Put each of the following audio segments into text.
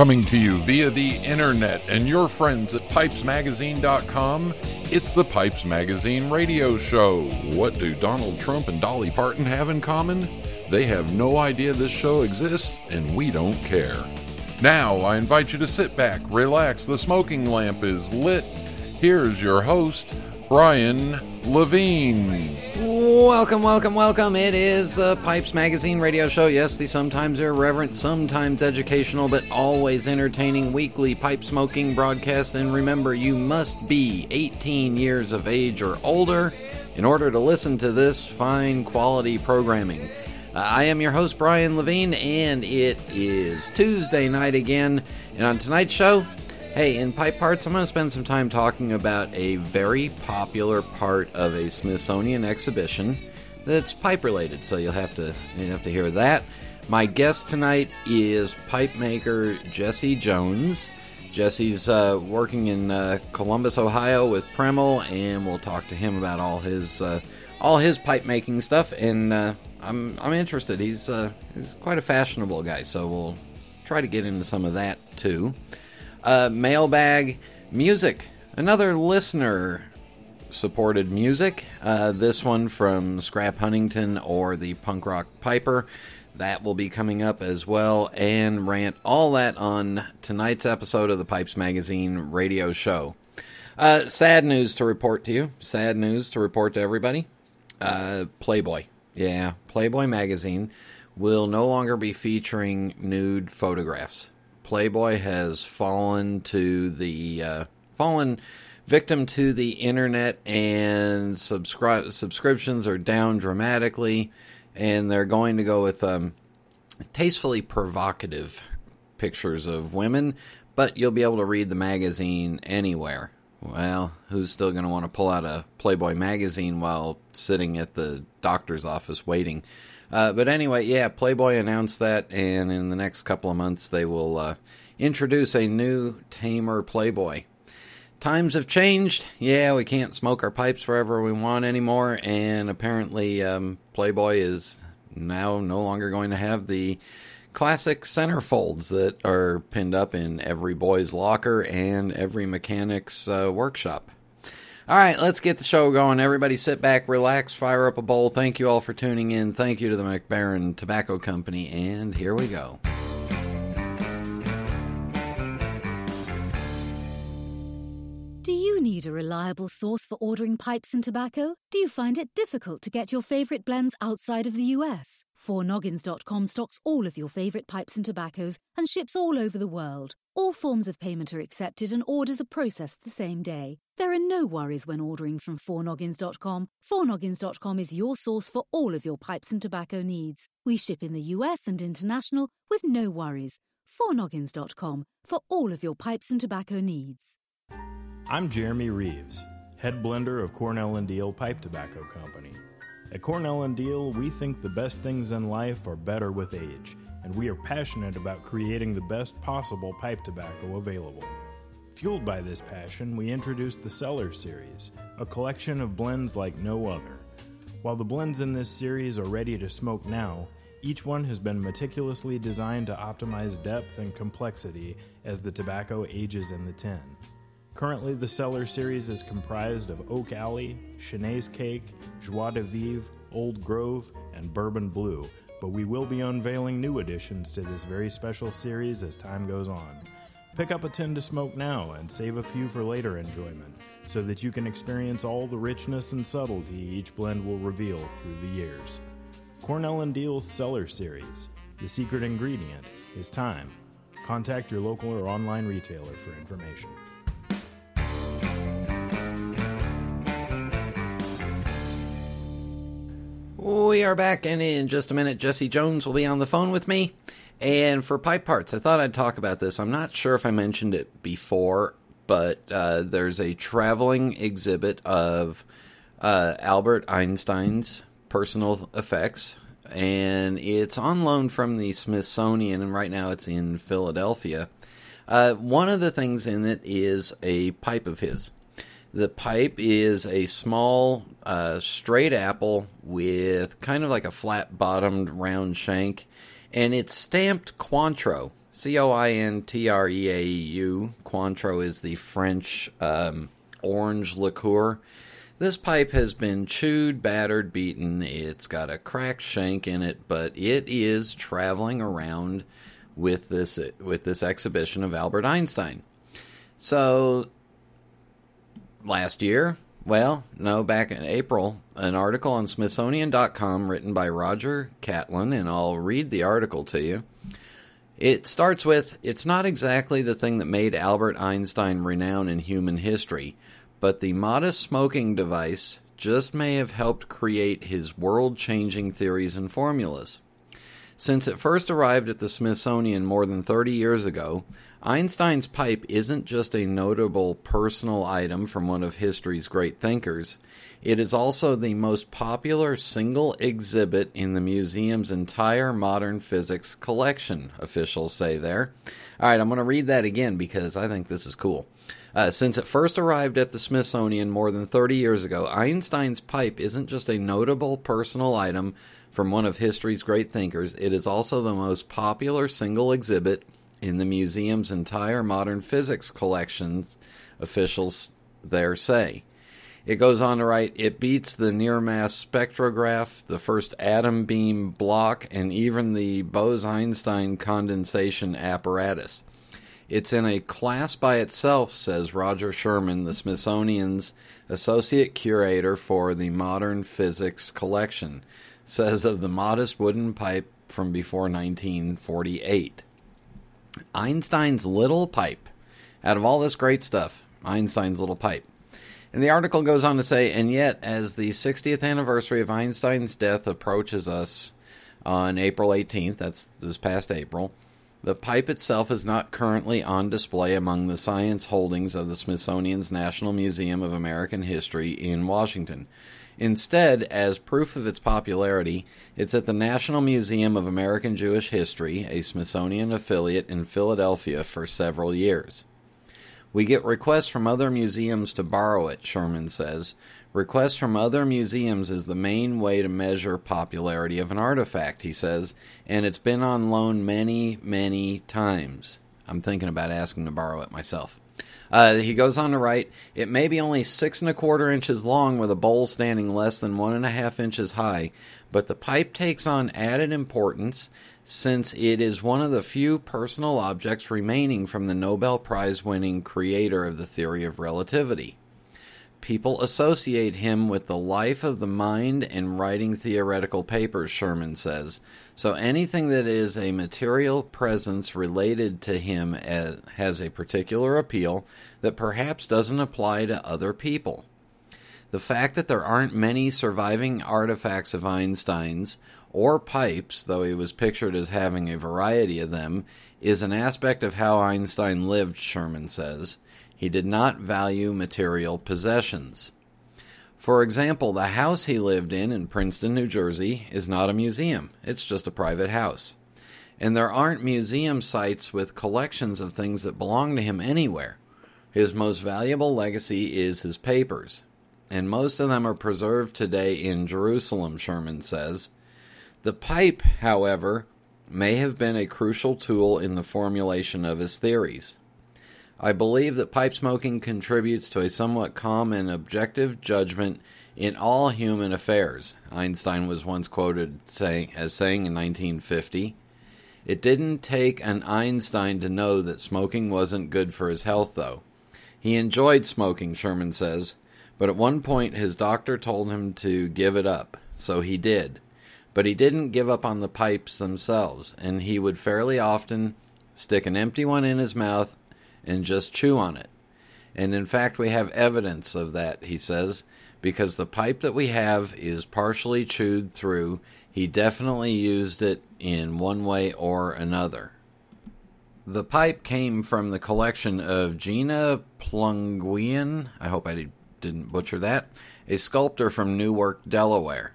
Coming to you via the internet and your friends at pipesmagazine.com, it's the Pipes Magazine radio show. What do Donald Trump and Dolly Parton have in common? They have no idea this show exists, and we don't care. Now, I invite you to sit back, relax, the smoking lamp is lit. Here's your host, Brian Levine. Welcome, welcome, welcome. It is the Pipes Magazine radio show. Yes, the sometimes irreverent, sometimes educational, but always entertaining weekly pipe smoking broadcast. And remember, you must be 18 years of age or older in order to listen to this fine quality programming. Uh, I am your host, Brian Levine, and it is Tuesday night again. And on tonight's show, Hey, in Pipe Parts, I'm going to spend some time talking about a very popular part of a Smithsonian exhibition that's pipe related, so you'll have to you have to hear that. My guest tonight is pipe maker Jesse Jones. Jesse's uh, working in uh, Columbus, Ohio, with Premal, and we'll talk to him about all his uh, all his pipe making stuff. And uh, I'm I'm interested. He's uh, he's quite a fashionable guy, so we'll try to get into some of that too. Uh, mailbag music. Another listener supported music. Uh, this one from Scrap Huntington or the Punk Rock Piper. That will be coming up as well. And rant all that on tonight's episode of the Pipes Magazine radio show. Uh, sad news to report to you. Sad news to report to everybody. Uh, Playboy. Yeah, Playboy Magazine will no longer be featuring nude photographs. Playboy has fallen to the uh, fallen victim to the internet, and subscri- subscriptions are down dramatically, and they're going to go with um, tastefully provocative pictures of women, but you'll be able to read the magazine anywhere. Well, who's still going to want to pull out a Playboy magazine while sitting at the doctor's office waiting? Uh, but anyway, yeah, Playboy announced that, and in the next couple of months, they will uh, introduce a new, tamer Playboy. Times have changed. Yeah, we can't smoke our pipes wherever we want anymore, and apparently, um, Playboy is now no longer going to have the classic centerfolds that are pinned up in every boy's locker and every mechanic's uh, workshop. All right, let's get the show going. Everybody sit back, relax, fire up a bowl. Thank you all for tuning in. Thank you to the Mac Baren Tobacco Company, and here we go. Do you need a reliable source for ordering pipes and tobacco? Do you find it difficult to get your favorite blends outside of the US? 4noggins.com stocks all of your favorite pipes and tobaccos and ships all over the world. All forms of payment are accepted and orders are processed the same day. There are no worries when ordering from 4noggins.com. 4noggins.com is your source for all of your pipes and tobacco needs. We ship in the US and international with no worries. 4noggins.com for all of your pipes and tobacco needs. I'm Jeremy Reeves, head blender of Cornell and Diehl Pipe Tobacco Company. At Cornell and Diehl, we think the best things in life are better with age, and we are passionate about creating the best possible pipe tobacco available. Fueled by this passion, we introduced the Cellar Series, a collection of blends like no other. While the blends in this series are ready to smoke now, each one has been meticulously designed to optimize depth and complexity as the tobacco ages in the tin. Currently, the Cellar series is comprised of Oak Alley, Cheneys Cake, Joie de Vivre, Old Grove, and Bourbon Blue, but we will be unveiling new additions to this very special series as time goes on. Pick up a tin to smoke now and save a few for later enjoyment, so that you can experience all the richness and subtlety each blend will reveal through the years. Cornell and Diehl's Cellar Series. The secret ingredient is time. Contact your local or online retailer for information. We are back, and in just a minute, Jesse Jones will be on the phone with me. And for pipe parts, I thought I'd talk about this. I'm not sure if I mentioned it before, but uh, there's a traveling exhibit of uh, Albert Einstein's personal effects, and it's on loan from the Smithsonian, and right now it's in Philadelphia. Uh, one of the things in it is a pipe of his. The pipe is a small, uh, straight apple with kind of like a flat bottomed round shank, and it's stamped Cointreau. C O I N T R E A U. Cointreau is the French um, orange liqueur. This pipe has been chewed, battered, beaten. It's got a cracked shank in it, but it is traveling around with this with this exhibition of Albert Einstein. So last year, well, no, back in April, an article on Smithsonian.com written by Roger Catlin, and I'll read the article to you. It starts with It's not exactly the thing that made Albert Einstein renowned in human history, but the modest smoking device just may have helped create his world changing theories and formulas. Since it first arrived at the Smithsonian more than 30 years ago, Einstein's pipe isn't just a notable personal item from one of history's great thinkers. It is also the most popular single exhibit in the museum's entire modern physics collection, officials say there. All right, I'm going to read that again because I think this is cool. Uh, since it first arrived at the Smithsonian more than 30 years ago, Einstein's pipe isn't just a notable personal item from one of history's great thinkers, it is also the most popular single exhibit in the museum's entire modern physics collections, officials there say. It goes on to write, it beats the Nier mass spectrograph, the first atom beam block, and even the Bose Einstein condensation apparatus. It's in a class by itself, says Roger Sherman, the Smithsonian's associate curator for the Modern Physics Collection, says of the modest wooden pipe from before 1948. Einstein's little pipe. Out of all this great stuff, Einstein's little pipe. And the article goes on to say, and yet, as the 60th anniversary of Einstein's death approaches us on April 18th, that's this past April, the pipe itself is not currently on display among the science holdings of the Smithsonian's National Museum of American History in Washington. Instead, as proof of its popularity, it's at the National Museum of American Jewish History, a Smithsonian affiliate in Philadelphia, for several years. We get requests from other museums to borrow it, Sherman says, Requests from other museums is the main way to measure popularity of an artifact, he says, and it's been on loan many, many times. I'm thinking about asking to borrow it myself. Uh, he goes on to write, It may be only six and a quarter inches long with a bowl standing less than one and a half inches high, but the pipe takes on added importance since it is one of the few personal objects remaining from the Nobel Prize winning creator of the theory of relativity. People associate him with the life of the mind and writing theoretical papers, Sherman says. So anything that is a material presence related to him as, has a particular appeal that perhaps doesn't apply to other people. The fact that there aren't many surviving artifacts of Einstein's or pipes, though he was pictured as having a variety of them, is an aspect of how Einstein lived, Sherman says. He did not value material possessions. For example, the house he lived in in Princeton, New Jersey, is not a museum, it's just a private house. And there aren't museum sites with collections of things that belong to him anywhere. His most valuable legacy is his papers, and most of them are preserved today in Jerusalem, Sherman says. The pipe, however, may have been a crucial tool in the formulation of his theories. I believe that pipe smoking contributes to a somewhat calm and objective judgment in all human affairs, Einstein was once quoted saying, as saying in 1950. It didn't take an Einstein to know that smoking wasn't good for his health, though. He enjoyed smoking, Sherman says, but at one point his doctor told him to give it up, so he did. But he didn't give up on the pipes themselves, and he would fairly often stick an empty one in his mouth and just chew on it. And in fact, we have evidence of that, he says, because the pipe that we have is partially chewed through. He definitely used it in one way or another. The pipe came from the collection of Gina Plunguian, I hope I didn't butcher that, a sculptor from Newark, Delaware.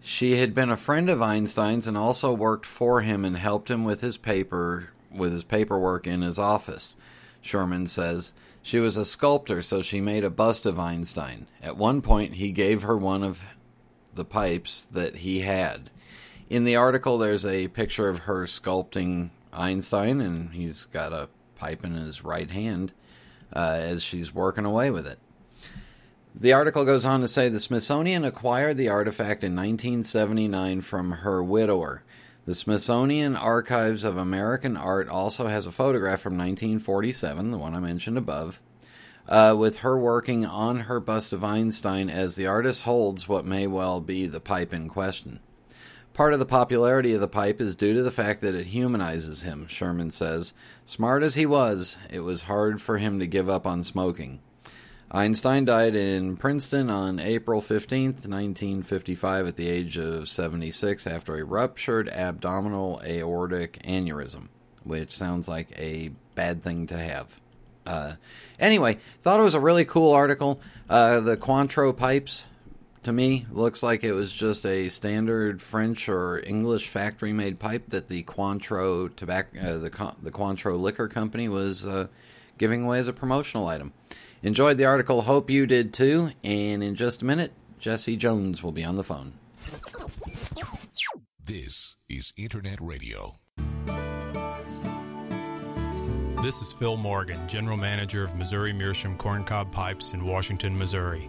She had been a friend of Einstein's and also worked for him and helped him with his paper with his paperwork in his office. Sherman says. She was a sculptor, so she made a bust of Einstein. At one point, he gave her one of the pipes that he had. In the article, there's a picture of her sculpting Einstein, and he's got a pipe in his right hand uh, as she's working away with it. The article goes on to say the Smithsonian acquired the artifact in 1979 from her widower. The Smithsonian Archives of American Art also has a photograph from 1947, the one I mentioned above, uh, with her working on her bust of Einstein as the artist holds what may well be the pipe in question. Part of the popularity of the pipe is due to the fact that it humanizes him, Sherman says. Smart as he was, it was hard for him to give up on smoking. Einstein died in Princeton on April 15, 1955, at the age of 76 after a ruptured abdominal aortic aneurysm, which sounds like a bad thing to have. Uh, anyway, thought it was a really cool article. Uh, the Cointreau pipes, to me, looks like it was just a standard French or English factory made pipe that the Cointreau tobacco, uh, the, the Cointreau liquor company was uh, giving away as a promotional item. Enjoyed the article. Hope you did too. And in just a minute, Jesse Jones will be on the phone. This is Internet Radio. This is Phil Morgan, General Manager of Missouri Meerschaum Corncob Pipes in Washington, Missouri.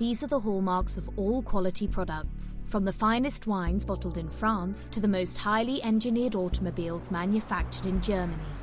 These are the hallmarks of all quality products. From the finest wines bottled in France to the most highly engineered automobiles manufactured in Germany,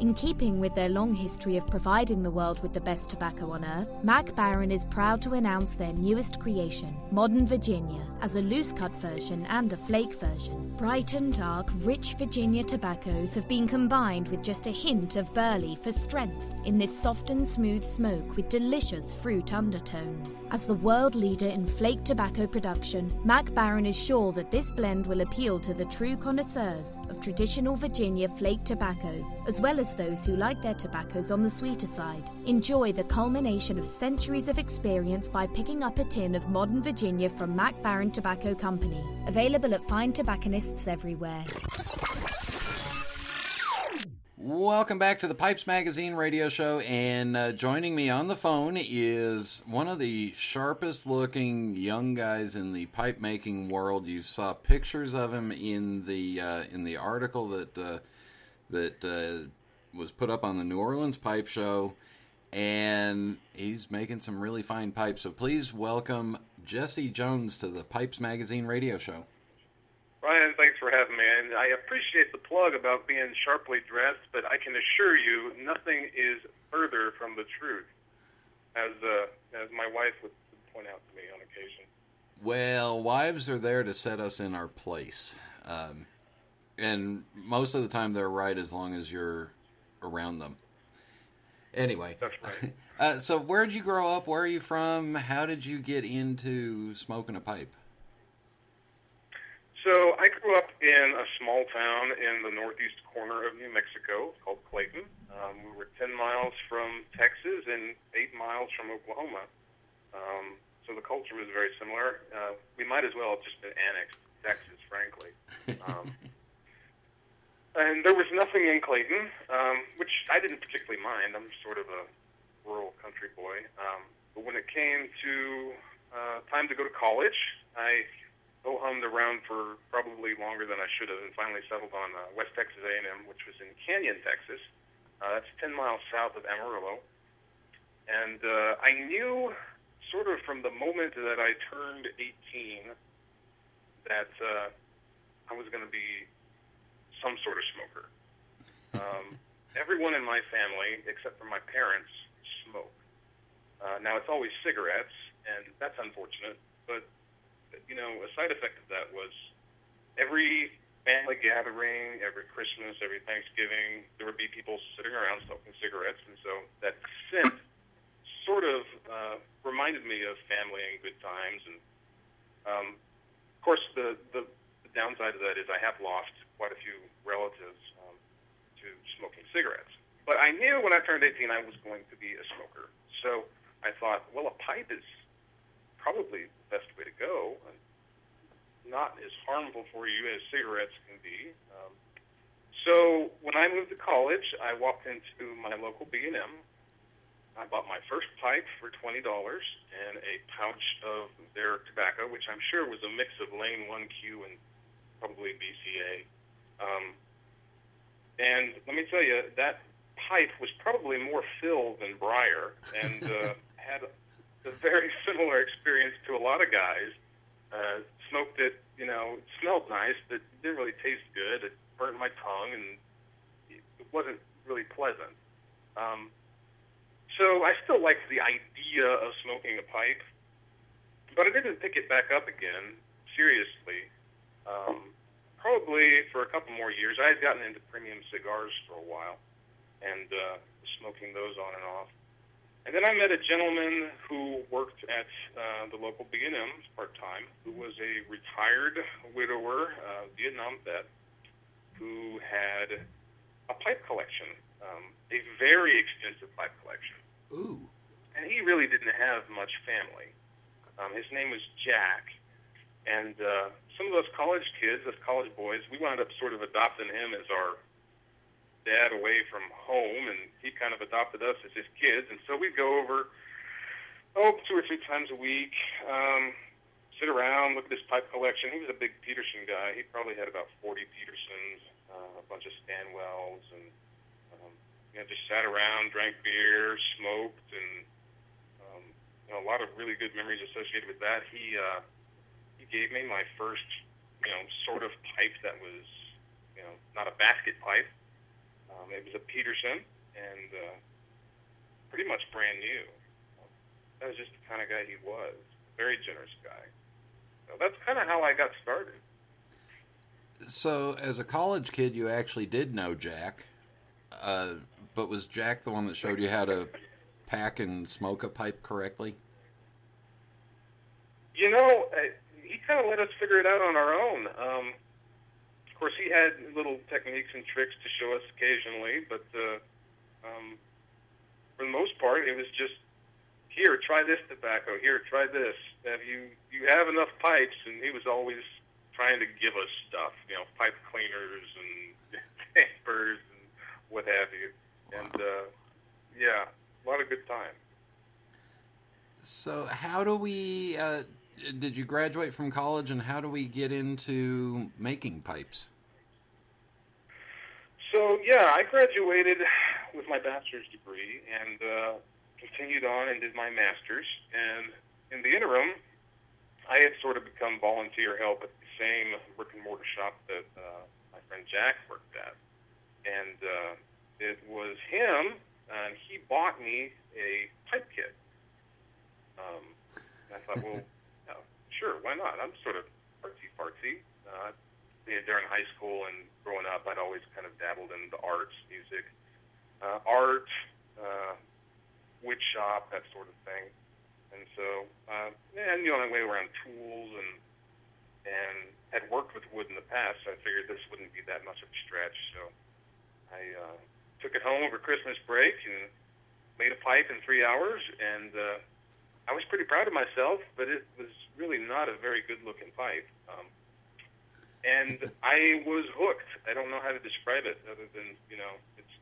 In keeping with their long history of providing the world with the best tobacco on earth, Mac Baren is proud to announce their newest creation, Modern Virginia, as a loose cut version and a flake version. Bright and dark, rich Virginia tobaccos have been combined with just a hint of burley for strength in this soft and smooth smoke with delicious fruit undertones. As the world leader in flake tobacco production, Mac Baren is sure that this blend will appeal to the true connoisseurs of traditional Virginia flake tobacco, as well as those who like their tobaccos on the sweeter side. Enjoy the culmination of centuries of experience by picking up a tin of modern Virginia from Mac Baren Tobacco Company. Available at fine tobacconists everywhere. Welcome back to the Pipes Magazine radio show, and uh, joining me on the phone is one of the sharpest looking young guys in the pipe making world. You saw pictures of him in the uh, in the article that uh, that uh, was put up on the New Orleans Pipe Show, and he's making some really fine pipes. So please welcome Jesse Jones to the Pipes Magazine radio show. Ryan, thanks for having me. And I appreciate the plug about being sharply dressed, but I can assure you nothing is further from the truth, as uh, as my wife would point out to me on occasion. Well, wives are there to set us in our place, um, and most of the time they're right as long as you're around them. Anyway, That's right. uh, so where did you grow up? Where are you from? How did you get into smoking a pipe? So I grew up in a small town in the northeast corner of New Mexico called Clayton. Um, we were 10 miles from Texas and 8 miles from Oklahoma. Um, so the culture was very similar. Uh, we might as well have just been annexed to Texas, frankly. Um, and there was nothing in Clayton, um, which I didn't particularly mind. I'm sort of a rural country boy. Um, but when it came to uh, time to go to college, I ho hummed around for probably longer than I should have, and finally settled on uh, West Texas A&M, which was in Canyon, Texas. Uh, that's 10 miles south of Amarillo. And uh, I knew, sort of from the moment that I turned 18, that uh, I was going to be some sort of smoker. Um, everyone in my family, except for my parents, smoke. Uh, now it's always cigarettes, and that's unfortunate. But you know, a side effect of that was every family gathering, every Christmas, every Thanksgiving, there would be people sitting around smoking cigarettes, and so that scent sort of uh, reminded me of family and good times. And um, of course, the, the the downside of that is I have lost quite a few relatives um, to smoking cigarettes. But I knew when I turned 18 I was going to be a smoker. So I thought, well, a pipe is probably the best way to go. Not as harmful for you as cigarettes can be. Um, so when I moved to college, I walked into my local B&M. I bought my first pipe for twenty dollars and a pouch of their tobacco, which I'm sure was a mix of Lane 1Q and probably BCA. Um, and let me tell you, that pipe was probably more fill than Briar, and uh, had a very similar experience to a lot of guys. Uh, smoked it, you know, it smelled nice, but it didn't really taste good. It burnt my tongue, and it wasn't really pleasant. Um, so I still liked the idea of smoking a pipe, but I didn't pick it back up again seriously. Um, probably for a couple more years. I had gotten into premium cigars for a while, and uh, smoking those on and off. And then I met a gentleman who worked at uh, the local B&M part time, who was a retired widower, uh, Vietnam vet, who had a pipe collection, um, a very extensive pipe collection. Ooh. And he really didn't have much family. Um, his name was Jack, and uh, some of us college kids, us college boys, we wound up sort of adopting him as our dad away from home, and he kind of adopted us as his kids. And so we'd go over, oh, two or three times a week, um, sit around, look at his pipe collection. He was a big Peterson guy. He probably had about 40 Petersons, uh, a bunch of Stanwells, and um, you know, just sat around, drank beer, smoked, and um, you know, a lot of really good memories associated with that. He uh, gave me my first, you know, sort of pipe that was, you know, not a basket pipe um, it was a Peterson, and uh, pretty much brand new. That was just the kind of guy he was. Very generous guy. So that's kind of how I got started. So, as a college kid, you actually did know Jack, uh, but was Jack the one that showed you how to pack and smoke a pipe correctly? You know, kind of let us figure it out on our own. Um, of course, he had little techniques and tricks to show us occasionally, but uh, um, for the most part, it was just here, try this tobacco. Here, try this. Have you you have enough pipes? And he was always trying to give us stuff, you know, pipe cleaners and dampers and what have you. And uh, yeah, a lot of good time. So, how do we? Uh, did you graduate from college, and how do we get into making pipes? So yeah, I graduated with my bachelor's degree and uh, continued on and did my master's. And in the interim, I had sort of become volunteer help at the same brick and mortar shop that uh, my friend Jack worked at, and uh, it was him, and he bought me a pipe kit. Um, I thought, well, sure, why not? I'm sort of artsy fartsy. Uh, during high school and growing up, I'd always kind of dabbled in the arts, music, uh, art, uh, wood shop, that sort of thing. And so, uh, and you know, I way around tools and and had worked with wood in the past, so I figured this wouldn't be that much of a stretch. So I uh, took it home over Christmas break and made a pipe in three hours, and uh, I was pretty proud of myself, but it was really not a very good-looking pipe. Um, and I was hooked. I don't know how to describe it other than you know it's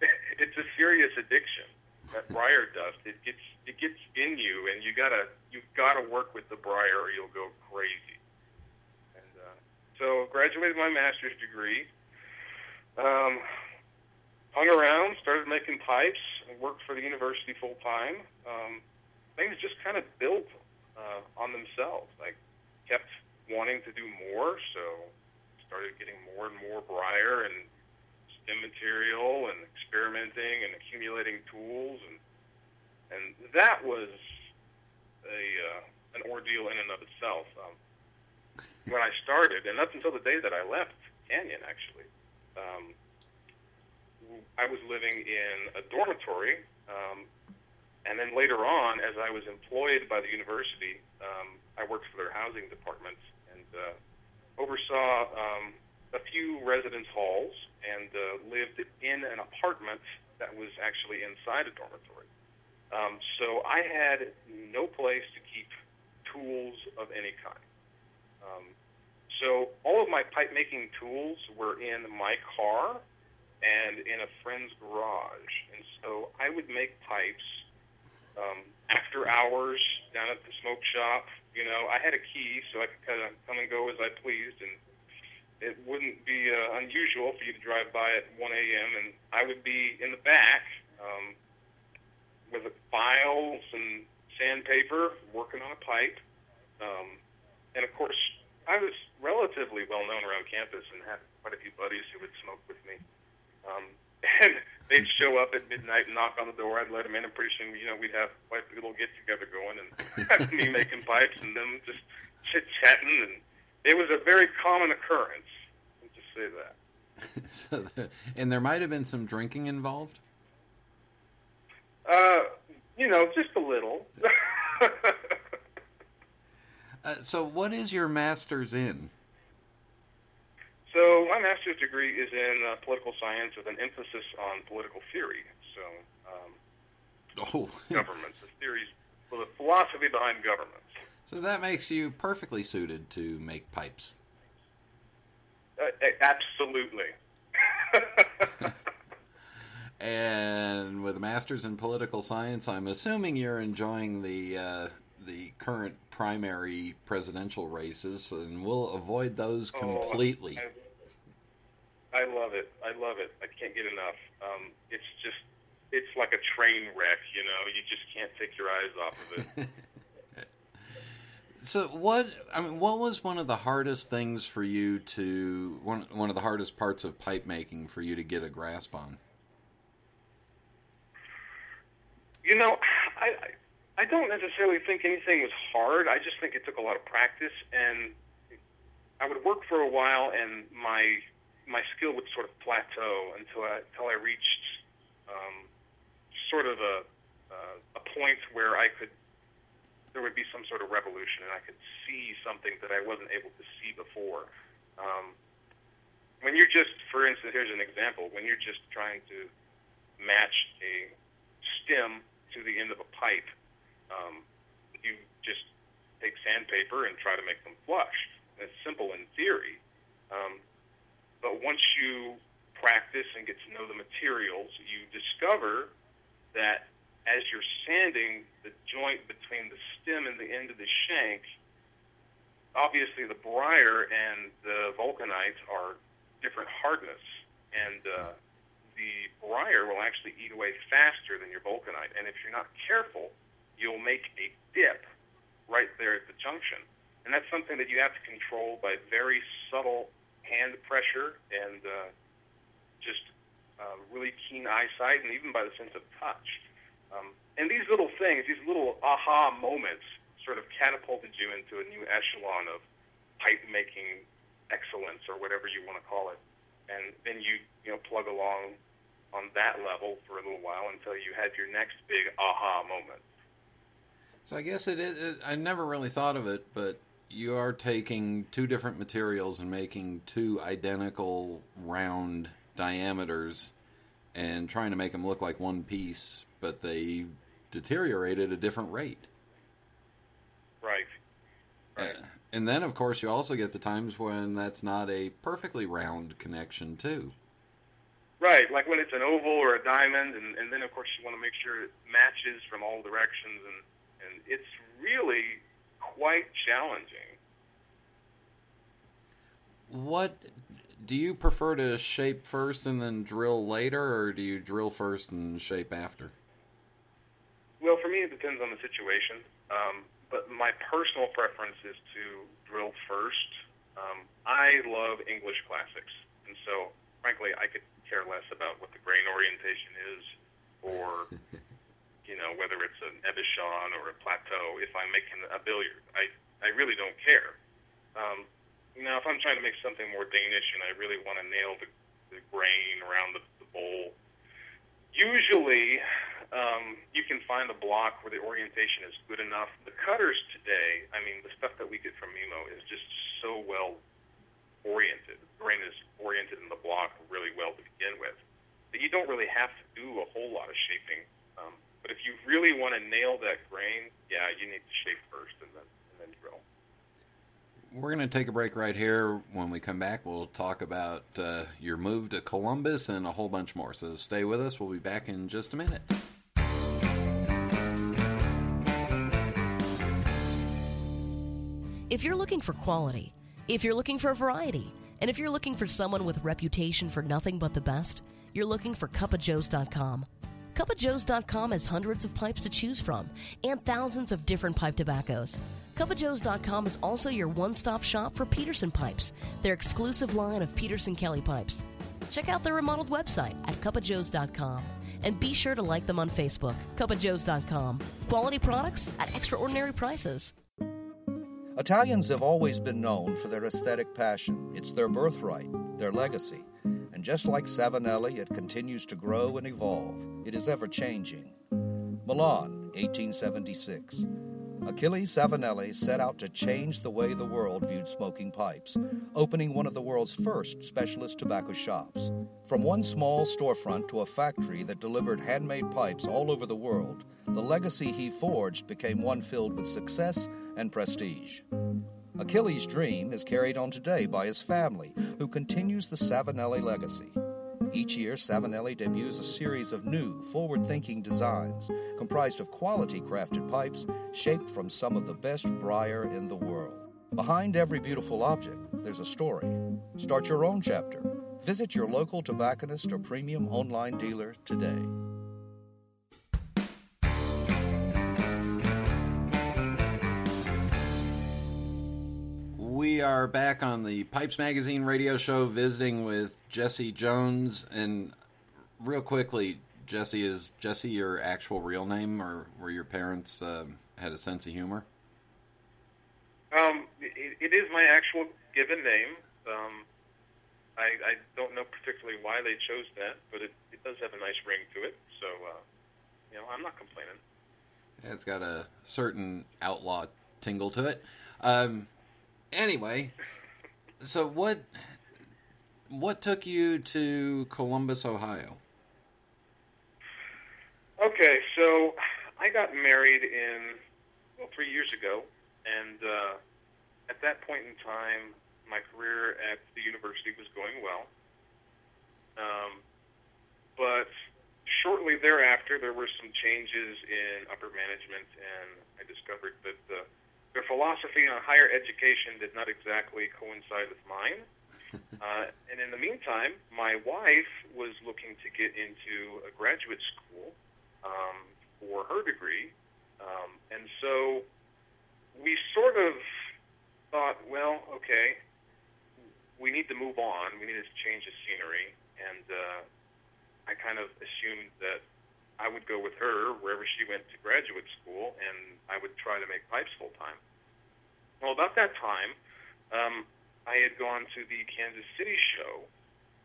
it's a serious addiction. That briar dust it gets it gets in you, and you gotta you've gotta work with the briar, or you'll go crazy. And uh, so graduated my master's degree. Um, hung around, started making pipes, and worked for the university full time. Um, things just kind of built uh, on themselves. I kept wanting to do more, so started getting more and more briar and stem material and experimenting and accumulating tools and and that was a uh, an ordeal in and of itself. Um, when I started, and up until the day that I left Canyon, actually, um, I was living in a dormitory. Um, and then later on, as I was employed by the university, um, I worked for their housing department and uh, oversaw um, a few residence halls and uh, lived in an apartment that was actually inside a dormitory. Um, so I had no place to keep tools of any kind. Um, so all of my pipe making tools were in my car and in a friend's garage. And so I would make pipes um, after hours down at the smoke shop. You know, I had a key so I could kind of come and go as I pleased, and it wouldn't be uh, unusual for you to drive by at 1 a.m. and I would be in the back um, with a files and sandpaper working on a pipe. Um, and of course, I was relatively well known around campus and had quite a few buddies who would smoke with me. Um, and they'd show up at midnight and knock on the door. I'd let them in, and pretty soon, you know, we'd have quite a little get together going, and me making pipes and them just chit chatting, and it was a very common occurrence. I'll just say that. so the, and there might have been some drinking involved. Uh, you know, just a little. uh, so, what is your master's in? Master's degree is in uh, political science with an emphasis on political theory. So um, oh, governments, the theories, well, the philosophy behind governments. So that makes you perfectly suited to make pipes. Uh, absolutely. and with a master's in political science, I'm assuming you're enjoying the uh, the current primary presidential races, and we'll avoid those completely. Oh, I love it. I love it. I can't get enough. Um, it's just, it's like a train wreck. You know, you just can't take your eyes off of it. so what? I mean, what was one of the hardest things for you to one one of the hardest parts of pipe making for you to get a grasp on? You know, I. I don't necessarily think anything was hard. I just think it took a lot of practice, and I would work for a while, and my my skill would sort of plateau until I until I reached um, sort of a uh, a point where I could there would be some sort of revolution and I could see something that I wasn't able to see before. Um, when you're just, for instance, here's an example. When you're just trying to match a stem to the end of a pipe, um, you just take sandpaper and try to make them flush. It's simple in theory. Um, but once you practice and get to know the materials, you discover that as you're sanding the joint between the stem and the end of the shank, obviously the briar and the vulcanite are different hardness, and uh, the briar will actually eat away faster than your vulcanite. And if you're not careful, you'll make a dip right there at the junction. And that's something that you have to control by very subtle hand pressure and uh, just uh, really keen eyesight, and even by the sense of touch. Um, and these little things, these little aha moments, sort of catapulted you into a new echelon of pipe making excellence, or whatever you want to call it. And then you, you know, plug along on that level for a little while until you had your next big aha moment. So I guess it is. It, I never really thought of it, but you are taking two different materials and making two identical round diameters and trying to make them look like one piece, but they deteriorate at a different rate. Right. Right. Uh, and then, of course, you also get the times when that's not a perfectly round connection, too. Right, like when it's an oval or a diamond, and, and then, of course, you want to make sure it matches from all directions, and, and it's really quite challenging. What do you prefer to shape first and then drill later, or do you drill first and shape after? Well, for me, it depends on the situation. Um, but my personal preference is to drill first. Um, I love English classics, and so frankly, I could care less about what the grain orientation is, or you know whether it's an ebauchon or a plateau. If I'm making a billiard, I I really don't care. Um, if I'm trying to make something more Danish and I really want to nail the, the grain around the, the bowl, usually um, you can find a block where the orientation is good enough. The cutters today, I mean, the stuff that we get from Mimmo is just so well oriented. The grain is oriented in the block really well to begin with that you don't really have to do a whole lot of shaping. Um, but if you really want to nail that grain, yeah, you need to shape first and then and then drill. We're going to take a break right here. When we come back, we'll talk about uh, your move to Columbus and a whole bunch more. So stay with us. We'll be back in just a minute. If you're looking for quality, if you're looking for variety, and if you're looking for someone with a reputation for nothing but the best, you're looking for cupofjoes.com. Cupofjoes.com has hundreds of pipes to choose from and thousands of different pipe tobaccos. Cupofjoes.com is also your one-stop shop for Peterson pipes, their exclusive line of Peterson Kelly pipes. Check out their remodeled website at cupofjoes.com and be sure to like them on Facebook. Cupofjoes.com. Quality products at extraordinary prices. Italians have always been known for their aesthetic passion. It's their birthright, their legacy. And just like Savinelli, it continues to grow and evolve. It is ever changing. Milan, 1876. Achille Savinelli set out to change the way the world viewed smoking pipes, opening one of the world's first specialist tobacco shops. From one small storefront to a factory that delivered handmade pipes all over the world, the legacy he forged became one filled with success and prestige. Achilles' dream is carried on today by his family, who continues the Savinelli legacy. Each year, Savinelli debuts a series of new, forward thinking designs comprised of quality crafted pipes shaped from some of the best briar in the world. Behind every beautiful object, there's a story. Start your own chapter. Visit your local tobacconist or premium online dealer today. We are back on the Pipes Magazine radio show visiting with Jesse Jones. And real quickly, Jesse, is Jesse your actual real name, or were your parents uh, had a sense of humor? Um, it, it is my actual given name. Um, I, I don't know particularly why they chose that, but it, it does have a nice ring to it. So, uh, you know, I'm not complaining. Yeah, it's got a certain outlaw tingle to it. Um, anyway, so what what took you to Columbus, Ohio? Okay, so I got married in well three years ago, and uh, at that point in time, my career at the university was going well. Um, but shortly thereafter, there were some changes in upper management, and I discovered that uh, their philosophy on higher education did not exactly coincide with mine. Uh, and in the meantime, my wife was looking to get into a graduate school um, for her degree. Um, and so we sort of thought, well, okay, we need to move on. We need to change the scenery. And uh, I kind of assumed that I would go with her wherever she went to graduate school, and I would try to make pipes full time. Well, about that time, um, I had gone to the Kansas City show,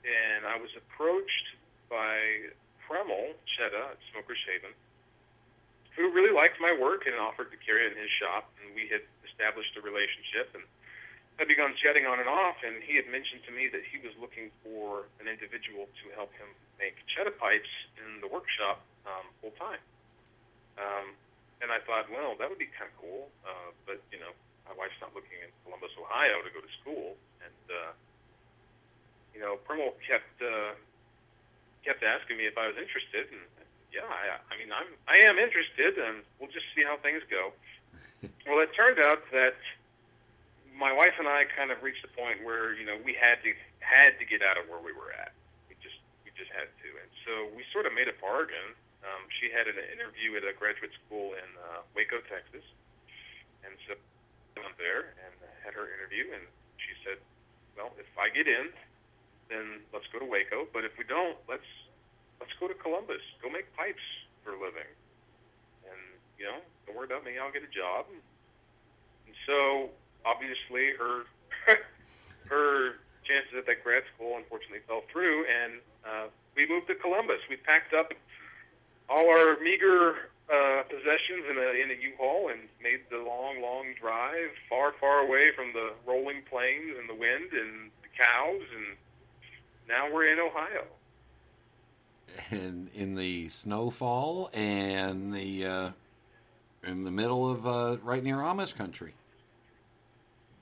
and I was approached by Premal Chitta at Smoker's Haven, who really liked my work and offered to carry it in his shop, and we had established a relationship and had begun chatting on and off, and he had mentioned to me that he was looking for an individual to help him make Chetta pipes in the workshop um, full time. Um, and I thought, well, that would be kind of cool, uh, but you know, my wife's not looking in Columbus, Ohio, to go to school, and uh, you know, Primo kept uh, kept asking me if I was interested, and yeah, I, I mean, I'm I am interested, and we'll just see how things go. well, it turned out that my wife and I kind of reached the point where you know we had to had to get out of where we were at. We just we just had to, and so we sort of made a bargain. Um, she had an interview at a graduate school in uh, Waco, Texas, and so I went there and had her interview, and she said, "Well, if I get in, then let's go to Waco. But if we don't, let's let's go to Columbus. Go make pipes for a living. And you know, don't worry about me. I'll get a job." And so obviously her her chances at that grad school unfortunately fell through, and uh, we moved to Columbus. We packed up all our meager uh, possessions in a in a U-Haul and made the long, long drive far, far away from the rolling plains and the wind and the cows, and now we're in Ohio. And in the snowfall and the uh, in the middle of uh, right near Amish country.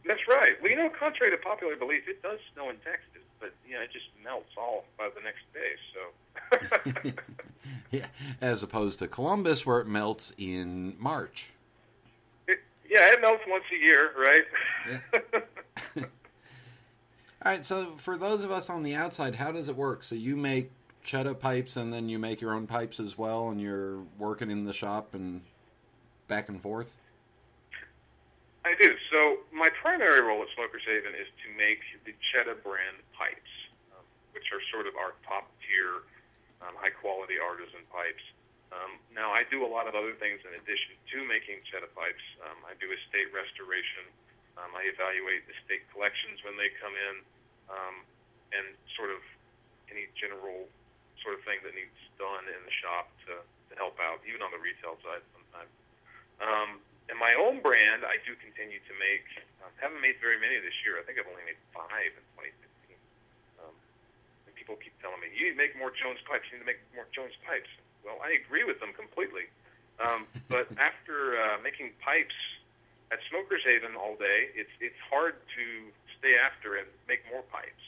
That's right. Well, you know, contrary to popular belief, it does snow in Texas, but you know, it just melts all by the next day. So. yeah, as opposed to Columbus, where it melts in March. It, yeah, it melts once a year, right? Yeah. all right. So, for those of us on the outside, how does it work? So, you make Chitta pipes, and then you make your own pipes as well, and you're working in the shop and back and forth. I do. So my primary role at Smokers Haven is to make the Chitta brand pipes, um, which are sort of our top tier, um, high quality artisan pipes. Um, now I do a lot of other things in addition to making Chitta pipes. Um, I do estate restoration. Um, I evaluate estate collections when they come in, um, and sort of any general sort of thing that needs done in the shop to, to help out, even on the retail side sometimes. Um, and my own brand, I do continue to make. Um, haven't made very many this year. I think I've only made five in 2015. People keep telling me, "You need to make more Jones pipes. You need to make more Jones pipes." Well, I agree with them completely. Um, but after uh, making pipes at Smokers Haven all day, it's it's hard to stay after and make more pipes.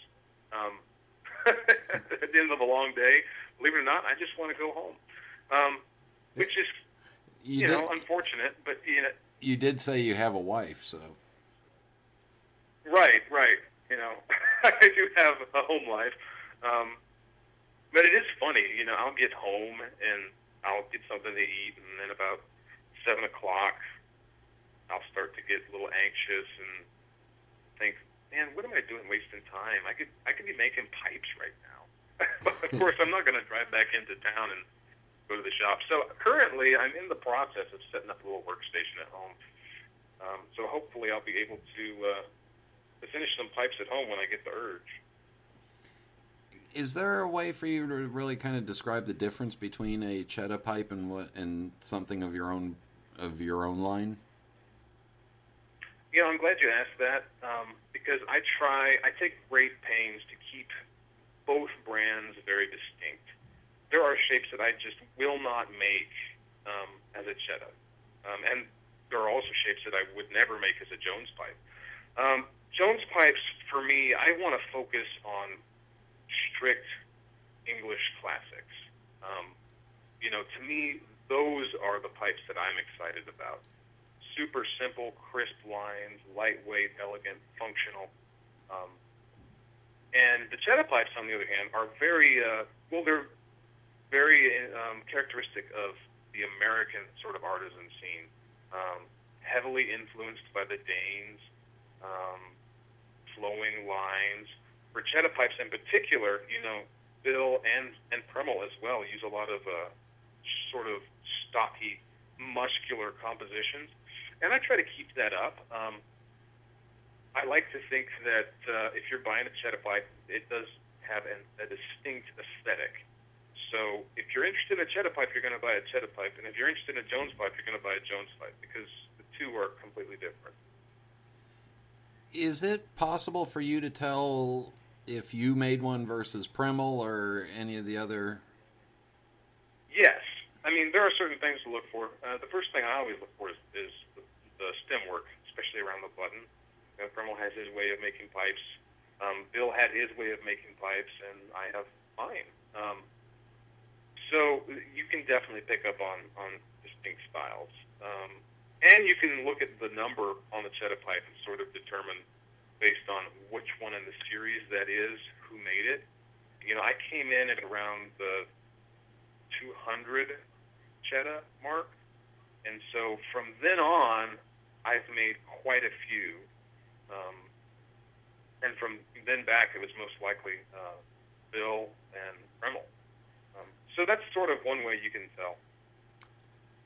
Um, at the end of a long day, believe it or not, I just want to go home, um, which is you, you did, know, unfortunate, but you know. You did say you have a wife, so. Right, right. You know, I do have a home life, um, but it is funny. You know, I'll get home and I'll get something to eat, and then about seven o'clock, I'll start to get a little anxious and think, "Man, what am I doing, wasting time? I could, I could be making pipes right now." of course, I'm not going to drive back into town and go to the shop. So currently, I'm in the process of setting up a little workstation at home. Um, so hopefully, I'll be able to, uh, to finish some pipes at home when I get the urge. Is there a way for you to really kind of describe the difference between a Chitta pipe and what and something of your own of your own line? Know, I'm glad you asked that um, because I try, I take great pains to keep both brands very distinct there are shapes that I just will not make um, as a Chitta. Um, and there are also shapes that I would never make as a Jones pipe. Um, Jones pipes, for me, I want to focus on strict English classics. Um, you know, to me, those are the pipes that I'm excited about. Super simple, crisp lines, lightweight, elegant, functional. Um, and the Chitta pipes, on the other hand, are very, uh, well, they're very um, characteristic of the American sort of artisan scene. Um, heavily influenced by the Danes, um, flowing lines. For Chitta pipes in particular, you know, Bill and and Premal as well use a lot of uh, sort of stocky, muscular compositions, and I try to keep that up. Um, I like to think that uh, if you're buying a Chitta pipe, it does have an, a distinct aesthetic so if you're interested in a Chitta pipe, you're going to buy a Chitta pipe, and if you're interested in a Jones pipe, you're going to buy a Jones pipe because the two are completely different. Is it possible for you to tell if you made one versus Premal or any of the other? Yes, I mean there are certain things to look for. Uh, the first thing I always look for is, is the, the stem work, especially around the button. You know, Premal has his way of making pipes. Um, Bill had his way of making pipes, and I have mine. Um, so you can definitely pick up on on distinct styles, um, and you can look at the number on the Chitta pipe and sort of determine based on which one in the series that is, who made it. You know, I came in at around the 200 Chitta mark, and so from then on, I've made quite a few. Um, and from then back, it was most likely uh, Bill and Premal. So that's sort of one way you can tell.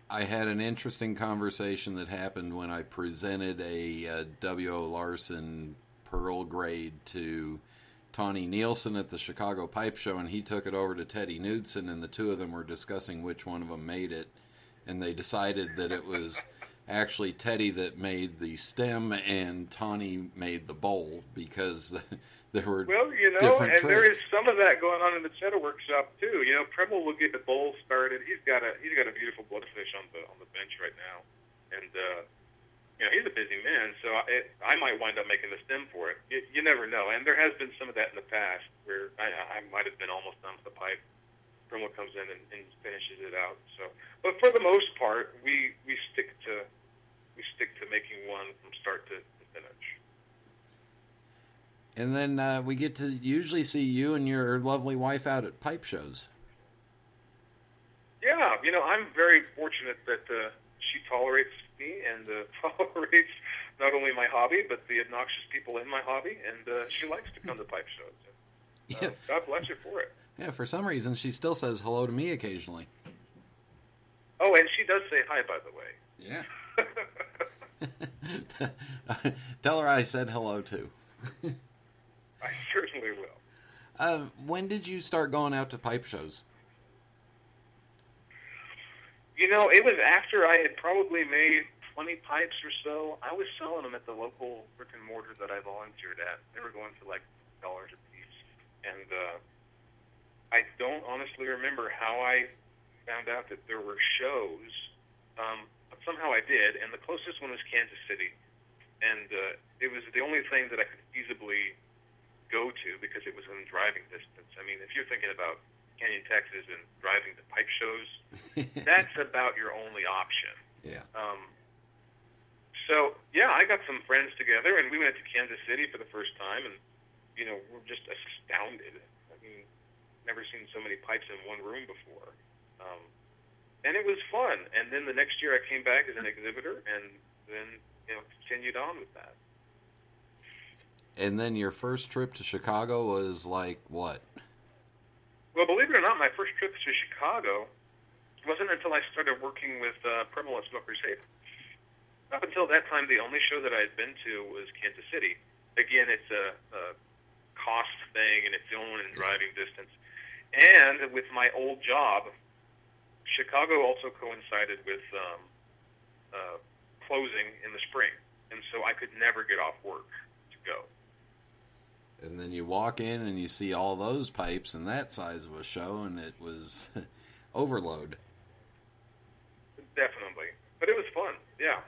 I had an interesting conversation that happened when I presented a uh, W.O. Larsen Pearl grade to Tonni Nielsen at the Chicago Pipe Show, and he took it over to Teddy Knudsen, and the two of them were discussing which one of them made it, and they decided that it was actually Teddy that made the stem and Tonni made the bowl because there were well, you know, and tricks. there is some of that going on in the Chitta workshop too. You know, Premal will get the bowl started. He's got a he's got a beautiful blowfish on the on the bench right now, and uh, you know he's a busy man. So I, I might wind up making the stem for it. You, you never know. And there has been some of that in the past where I, I might have been almost done with the pipe. Premal comes in and, and finishes it out. So, but for the most part, we we stick to we stick to making one from start to, to finish. And then uh, we get to usually see you and your lovely wife out at pipe shows. Yeah, you know, I'm very fortunate that uh, she tolerates me and uh, tolerates not only my hobby but the obnoxious people in my hobby, and uh, she likes to come to pipe shows. Uh, God bless her for it. Yeah, for some reason she still says hello to me occasionally. Oh, and she does say hi, by the way. Yeah. Tell her I said hello too. I certainly will. Uh, when did you start going out to pipe shows? You know, it was after I had probably made 20 pipes or so. I was selling them at the local brick and mortar that I volunteered at. They were going for like dollars a piece, and uh, I don't honestly remember how I found out that there were shows. Um, but somehow I did, and the closest one was Kansas City, and uh, it was the only thing that I could feasibly go to because it was in driving distance. I mean, if you're thinking about Canyon, Texas, and driving to pipe shows, that's about your only option. Yeah. Um, so yeah, I got some friends together, and we went to Kansas City for the first time, and you know we're just astounded. I mean, never seen so many pipes in one room before, um, and it was fun. And then the next year, I came back as an exhibitor, and then you know continued on with that. And then your first trip to Chicago was like what? Well, believe it or not, my first trip to Chicago wasn't until I started working with uh, Premal at Smoker's Haven. Up until that time, the only show that I had been to was Kansas City. Again, it's a, a cost thing, and it's only in driving distance. And with my old job, Chicago also coincided with um, uh, closing in the spring, and so I could never get off work to go. And then you walk in and you see all those pipes and that size of a show, and it was overload. Definitely, but it was fun. Yeah.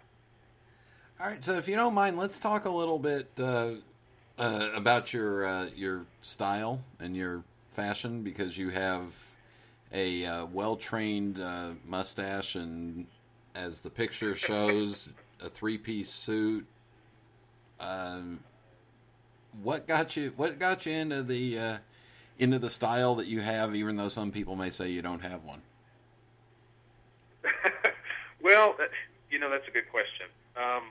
All right, so if you don't mind, let's talk a little bit uh, uh, about your uh, your style and your fashion because you have a uh, well trained uh, mustache and, as the picture shows, a three piece suit. Um, what got you? What got you into the uh, into the style that you have? Even though some people may say you don't have one. well, you know that's a good question. Um,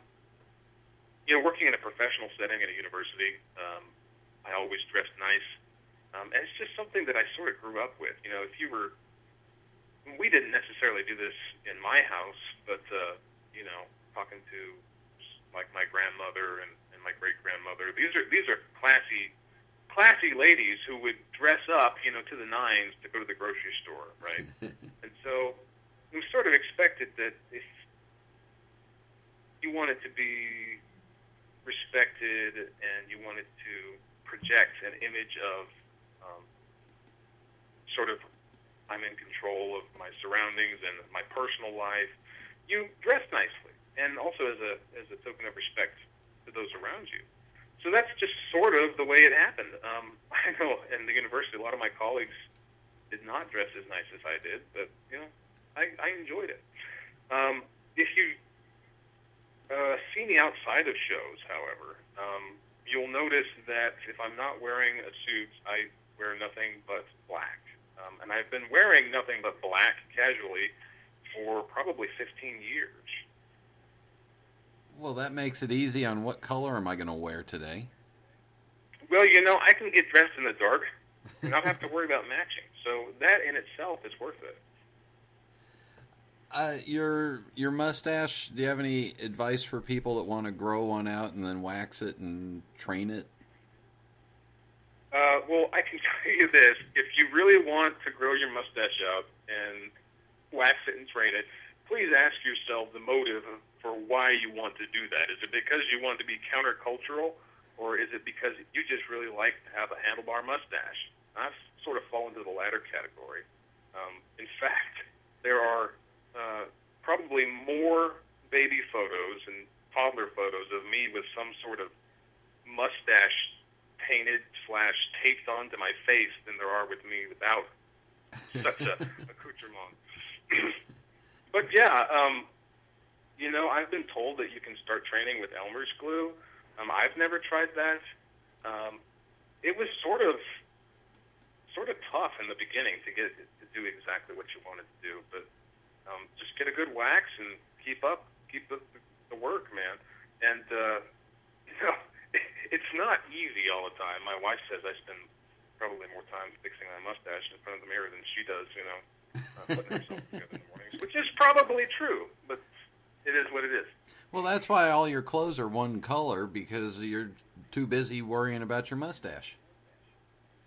you know, working in a professional setting at a university, um, I always dressed nice, um, and it's just something that I sort of grew up with. You know, if you were, we didn't necessarily do this in my house, but uh, you know, talking to like my grandmother and, and my great grandmother, these are these are classy, classy ladies who would dress up, you know, to the nines to go to the grocery store, right? and so we sort of expected that if you wanted to be respected and you wanted to project an image of um, sort of I'm in control of my surroundings and my personal life, you dress nicely, and also as a as a token of respect to those around you. So that's just sort of the way it happened. Um, I know in the university, a lot of my colleagues did not dress as nice as I did, but you know, I, I enjoyed it. Um, if you uh, see me outside of shows, however, um, you'll notice that if I'm not wearing a suit, I wear nothing but black. Um, and I've been wearing nothing but black casually for probably 15 years. Well, that makes it easy on what color am I going to wear today. Well, you know, I can get dressed in the dark and not have to worry about matching. So that in itself is worth it. Uh, your your mustache. Do you have any advice for people that want to grow one out and then wax it and train it? Uh, well, I can tell you this: if you really want to grow your mustache out and wax it and train it, please ask yourself the motive for why you want to do that. Is it because you want to be countercultural, or is it because you just really like to have a handlebar mustache? I've sort of fall into the latter category. Um, in fact, there are uh, probably more baby photos and toddler photos of me with some sort of mustache painted slash taped onto my face than there are with me without such a accoutrement. but yeah, um, you know, I've been told that you can start training with Elmer's glue. Um, I've never tried that. Um, it was sort of sort of tough in the beginning to get to do exactly what you wanted to do, but um, just get a good wax and keep up, keep the, the work, man. And uh, you know, it's not easy all the time. My wife says I spend probably more time fixing my mustache in front of the mirror than she does, you know, uh, putting herself together which is probably true, but it is what it is. Well, that's why all your clothes are one color because you're too busy worrying about your mustache.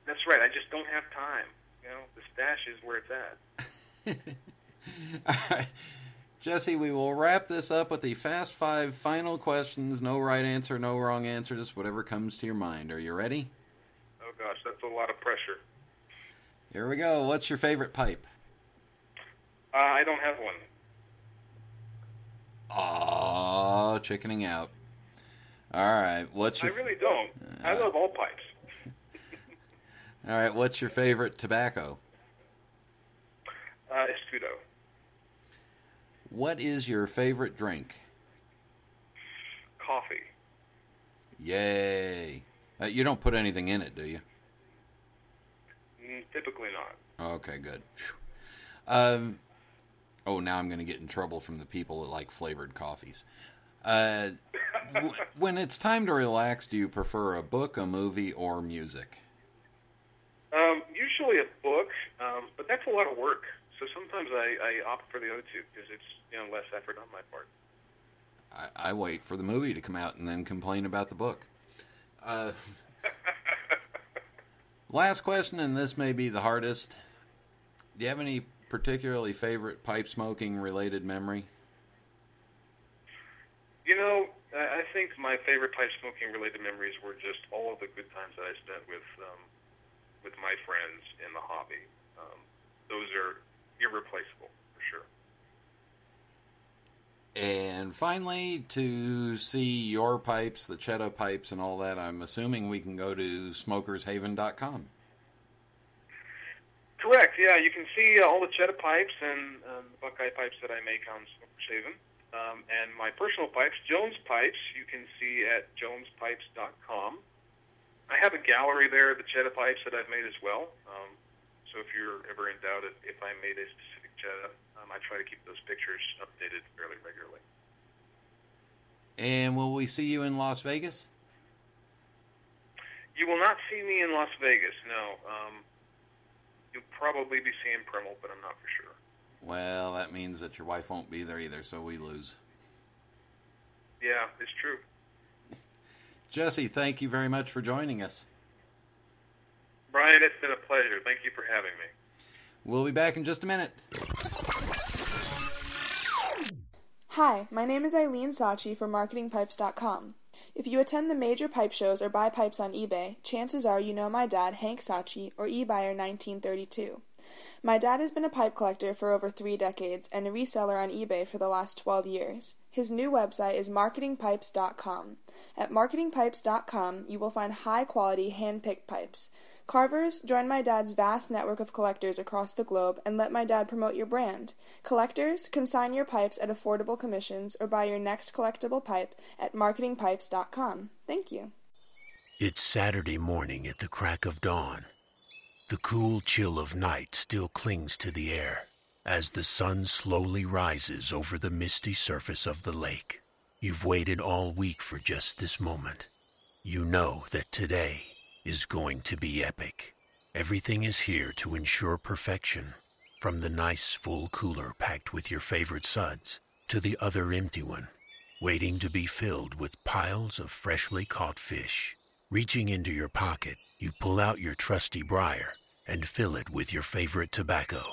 That's right. I just don't have time. You know, the stash is where it's at. All right. Jesse, we will wrap this up with the fast five final questions. No right answer, no wrong answer, just whatever comes to your mind. Are you ready? Oh, gosh, that's a lot of pressure. Here we go. What's your favorite pipe? Uh, I don't have one. Oh, chickening out. All right. What's your? I really don't. Uh, I love all pipes. All right, what's your favorite tobacco? Uh, Escudo. What is your favorite drink? Coffee. Yay. Uh, you don't put anything in it, do you? Mm, typically not. Okay, good. Um, oh, now I'm going to get in trouble from the people that like flavored coffees. Uh, w- when it's time to relax, do you prefer a book, a movie, or music? Um, usually a book, um, but that's a lot of work. So sometimes I, I opt for the other two because it's you know less effort on my part. I, I wait for the movie to come out and then complain about the book. Uh, last question, and this may be the hardest. Do you have any particularly favorite pipe smoking related memory? You know, I think my favorite pipe smoking related memories were just all of the good times that I spent with um, with my friends in the hobby. Um, those are irreplaceable for sure. And finally, to see your pipes, the Chitta pipes, and all that, I'm assuming we can go to smokershaven.com. Correct. Yeah, you can see uh, all the Chitta pipes and um, the Buckeye pipes that I make on Smokers Haven. Um, and my personal pipes, Jones Pipes, you can see at jonespipes.com. I have a gallery there of the Chitta pipes that I've made as well. Um, so if you're ever in doubt if I made a specific Chitta, um, I try to keep those pictures updated fairly regularly. And will we see you in Las Vegas? You will not see me in Las Vegas, no. Um, you'll probably be seeing Premal, but I'm not for sure. Well, that means that your wife won't be there either, so we lose. Yeah, it's true. Jesse, thank you very much for joining us. Brian, it's been a pleasure. Thank you for having me. We'll be back in just a minute. Hi, my name is Eileen Sachi from MarketingPipes.com. If you attend the major pipe shows or buy pipes on eBay, chances are you know my dad, Hank Sachi, or eBuyer1932. My dad has been a pipe collector for over three decades and a reseller on eBay for the last 12 years. His new website is marketingpipes.com. At marketingpipes.com, you will find high quality hand picked pipes. Carvers, join my dad's vast network of collectors across the globe and let my dad promote your brand. Collectors, consign your pipes at affordable commissions or buy your next collectible pipe at marketingpipes.com. Thank you. It's Saturday morning at the crack of dawn. The cool chill of night still clings to the air as the sun slowly rises over the misty surface of the lake. You've waited all week for just this moment. You know that today is going to be epic. Everything is here to ensure perfection. From the nice full cooler packed with your favorite suds to the other empty one, waiting to be filled with piles of freshly caught fish. Reaching into your pocket, you pull out your trusty briar and fill it with your favorite tobacco,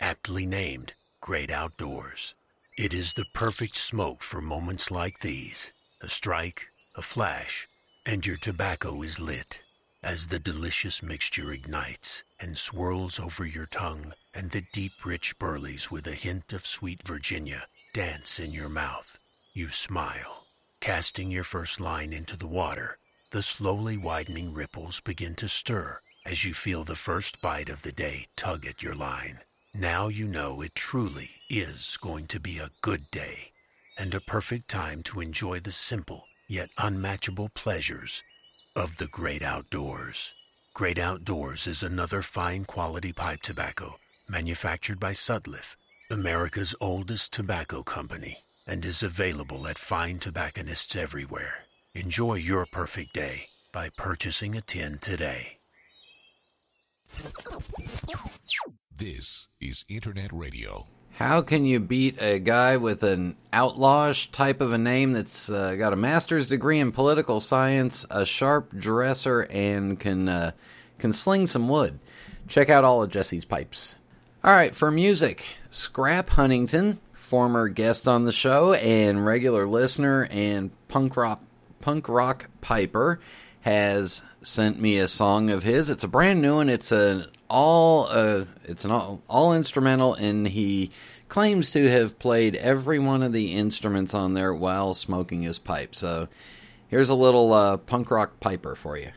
aptly named Great Outdoors. It is the perfect smoke for moments like these. A strike, a flash, and your tobacco is lit as the delicious mixture ignites and swirls over your tongue and the deep rich burleys with a hint of sweet Virginia dance in your mouth. You smile. Casting your first line into the water, the slowly widening ripples begin to stir as you feel the first bite of the day tug at your line. Now you know it truly is going to be a good day and a perfect time to enjoy the simple yet unmatchable pleasures of the great outdoors. Great Outdoors is another fine quality pipe tobacco manufactured by Sutliff, America's oldest tobacco company, and is available at fine tobacconists everywhere. Enjoy your perfect day by purchasing a tin today. This is Internet Radio. How can you beat a guy with an outlawish type of a name that's uh, got a master's degree in political science, a sharp dresser, and can uh, can sling some wood? Check out all of Jesse's pipes. All right, for music, Scrap Huntington, former guest on the show and regular listener and punk rock punk rock piper, has sent me a song of his. It's a brand new one. It's an all uh, it's an all, all instrumental, and he claims to have played every one of the instruments on there while smoking his pipe. So here's a little uh, punk rock piper for you.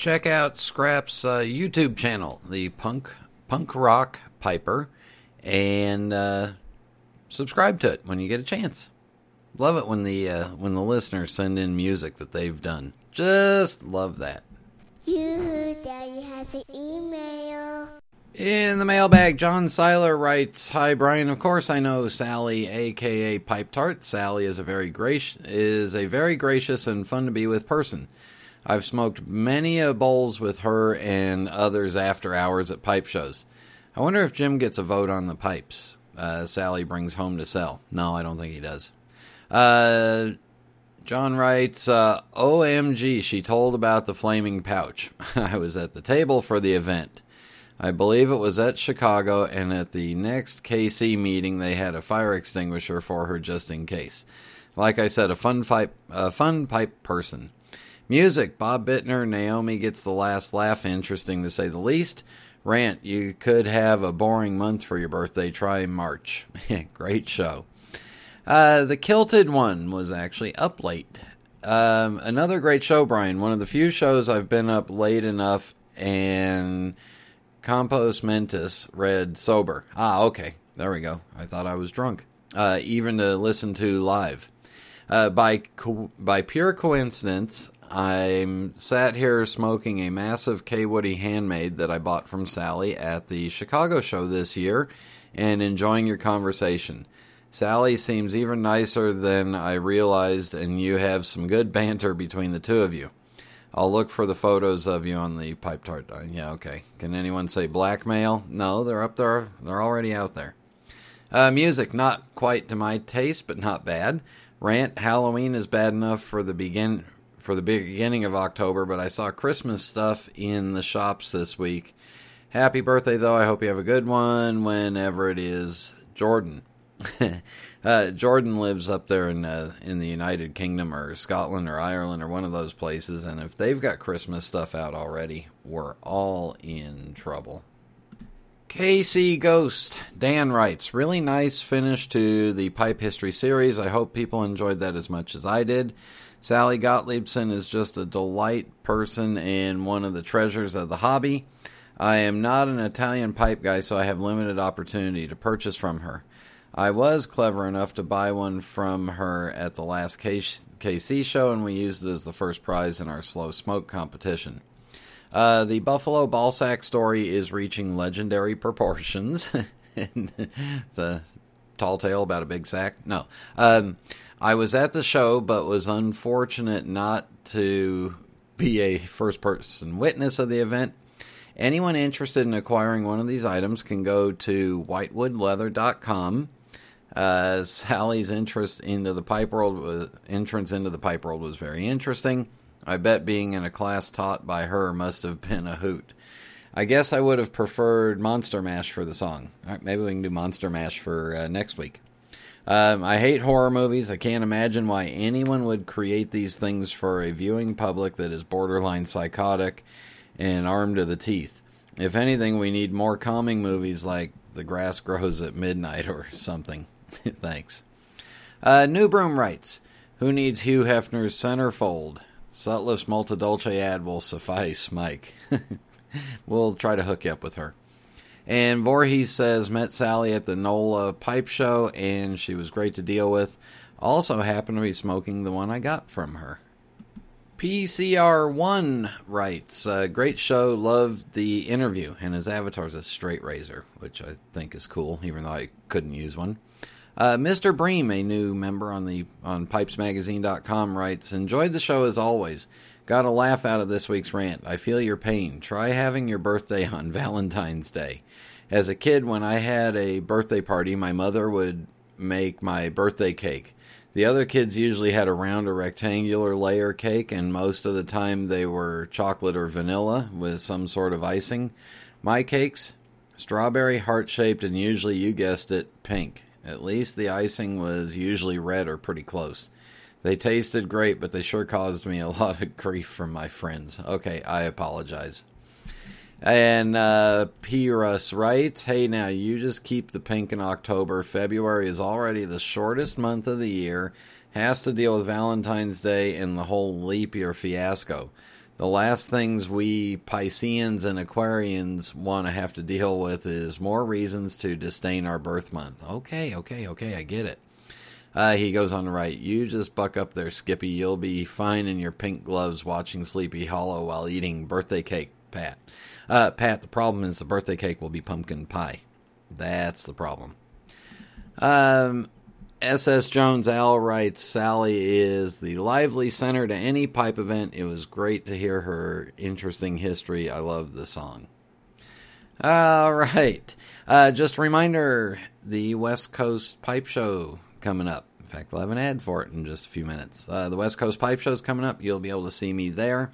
Check out Scrap's uh, YouTube channel, the Punk Punk Rock Piper, and uh, subscribe to it when you get a chance. Love it when the uh, when the listeners send in music that they've done. Just love that. You, Daddy has an email. In the mailbag, John Seiler writes, "Hi Brian. Of course, I know Sally, aka Pipe Tart. Sally is a very gracious is a very gracious and fun to be with person. I've smoked many a bowls with her and others after hours at pipe shows. I wonder if Jim gets a vote on the pipes uh, Sally brings home to sell. No, I don't think he does. Uh, John writes, uh, OMG, she told about the flaming pouch. I was at the table for the event. I believe it was at Chicago, and at the next KC meeting, they had a fire extinguisher for her just in case. Like I said, a fun pipe, a fun pipe person. Music, Bob Bittner, Naomi gets the last laugh, interesting to say the least. Rant, you could have a boring month for your birthday. Try March. Great show. Uh, the Kilted one was actually up late. Um, another great show, Brian. One of the few shows I've been up late enough and Compost Mentis read sober. Ah, okay. There we go. I thought I was drunk. Uh, even to listen to live. Uh, by co- by pure coincidence, I'm sat here smoking a massive K Woody handmade that I bought from Sally at the Chicago show this year, and enjoying your conversation. Sally seems even nicer than I realized, and you have some good banter between the two of you. I'll look for the photos of you on the pipe tart. Yeah, okay. Can anyone say blackmail? No, they're up there. They're already out there. Uh, music, not quite to my taste, but not bad. Rant Halloween is bad enough for the begin for the beginning of October, but I saw Christmas stuff in the shops this week. Happy birthday, though. I hope you have a good one whenever it is. Jordan. uh, Jordan lives up there in uh, in the United Kingdom or Scotland or Ireland or one of those places, and if they've got Christmas stuff out already, we're all in trouble. KC Ghost, Dan writes, really nice finish to the Pipe History series. I hope people enjoyed that as much as I did. Sally Gottliebson is just a delight person and one of the treasures of the hobby. I am not an Italian pipe guy, so I have limited opportunity to purchase from her. I was clever enough to buy one from her at the last KC show, and we used it as the first prize in our slow smoke competition. Uh, the Buffalo Ballsack story is reaching legendary proportions. the tall tale about a big sack? No. Um, I was at the show, but was unfortunate not to be a first person witness of the event. Anyone interested in acquiring one of these items can go to whitewoodleather.com. Uh, Sally's interest into the pipe world was, entrance into the pipe world was very interesting. I bet being in a class taught by her must have been a hoot. I guess I would have preferred Monster Mash for the song. All right, maybe we can do Monster Mash for uh, next week. Um, I hate horror movies. I can't imagine why anyone would create these things for a viewing public that is borderline psychotic and armed to the teeth. If anything, we need more calming movies like The Grass Grows at Midnight or something. Thanks. Uh, New Broom writes Who needs Hugh Hefner's centerfold? Sutliff's Multidolce ad will suffice, Mike. we'll try to hook you up with her. And Voorhees says, met Sally at the NOLA pipe show, and she was great to deal with. Also happened to be smoking the one I got from her. PCR1 writes, uh, great show, loved the interview, and his avatar's a straight razor, which I think is cool, even though I couldn't use one. Uh, Mr. Bream, a new member on the on pipesmagazine.com, writes, enjoyed the show as always. Got a laugh out of this week's rant. I feel your pain. Try having your birthday on Valentine's Day. As a kid, when I had a birthday party, my mother would make my birthday cake. The other kids usually had a round or rectangular layer cake, and most of the time they were chocolate or vanilla with some sort of icing. My cakes, strawberry, heart shaped, and usually, you guessed it, pink. At least the icing was usually red or pretty close. They tasted great, but they sure caused me a lot of grief from my friends. Okay, I apologize. And uh, P. Russ writes, Hey, now you just keep the pink in October. February is already the shortest month of the year, has to deal with Valentine's Day and the whole leap year fiasco. The last things we Pisceans and Aquarians want to have to deal with is more reasons to disdain our birth month. Okay, okay, okay, I get it. Uh, he goes on to write, You just buck up there, Skippy. You'll be fine in your pink gloves watching Sleepy Hollow while eating birthday cake, Pat. Uh, Pat, the problem is the birthday cake will be pumpkin pie. That's the problem. Um, SS Jones Al writes Sally is the lively center to any pipe event. It was great to hear her interesting history. I love the song. All right. Uh, just a reminder the West Coast Pipe Show coming up In fact, we'll have an ad for it in just a few minutes. Uh, the West Coast Pipe Show is coming up. You'll be able to see me there.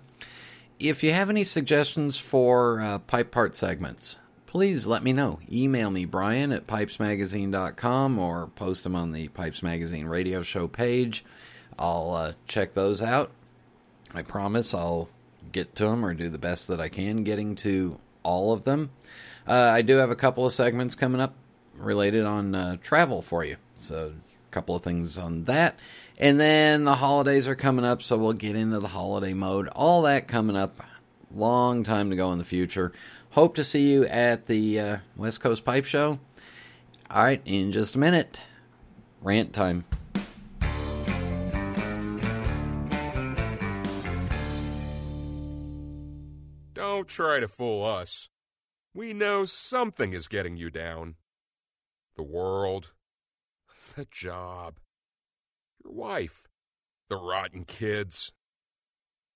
If you have any suggestions for uh, pipe part segments, please let me know. Email me, Brian at pipesmagazine.com, or post them on the Pipes Magazine radio show page. I'll uh, check those out. I promise I'll get to them or do the best that I can getting to all of them. Uh, I do have a couple of segments coming up related on uh, travel for you. So, a couple of things on that. And then the holidays are coming up, so we'll get into the holiday mode. All that coming up. Long time to go in the future. Hope to see you at the uh, West Coast Pipe Show. All right, in just a minute. Rant time. Don't try to fool us. We know something is getting you down. The world, the job, your wife, the rotten kids.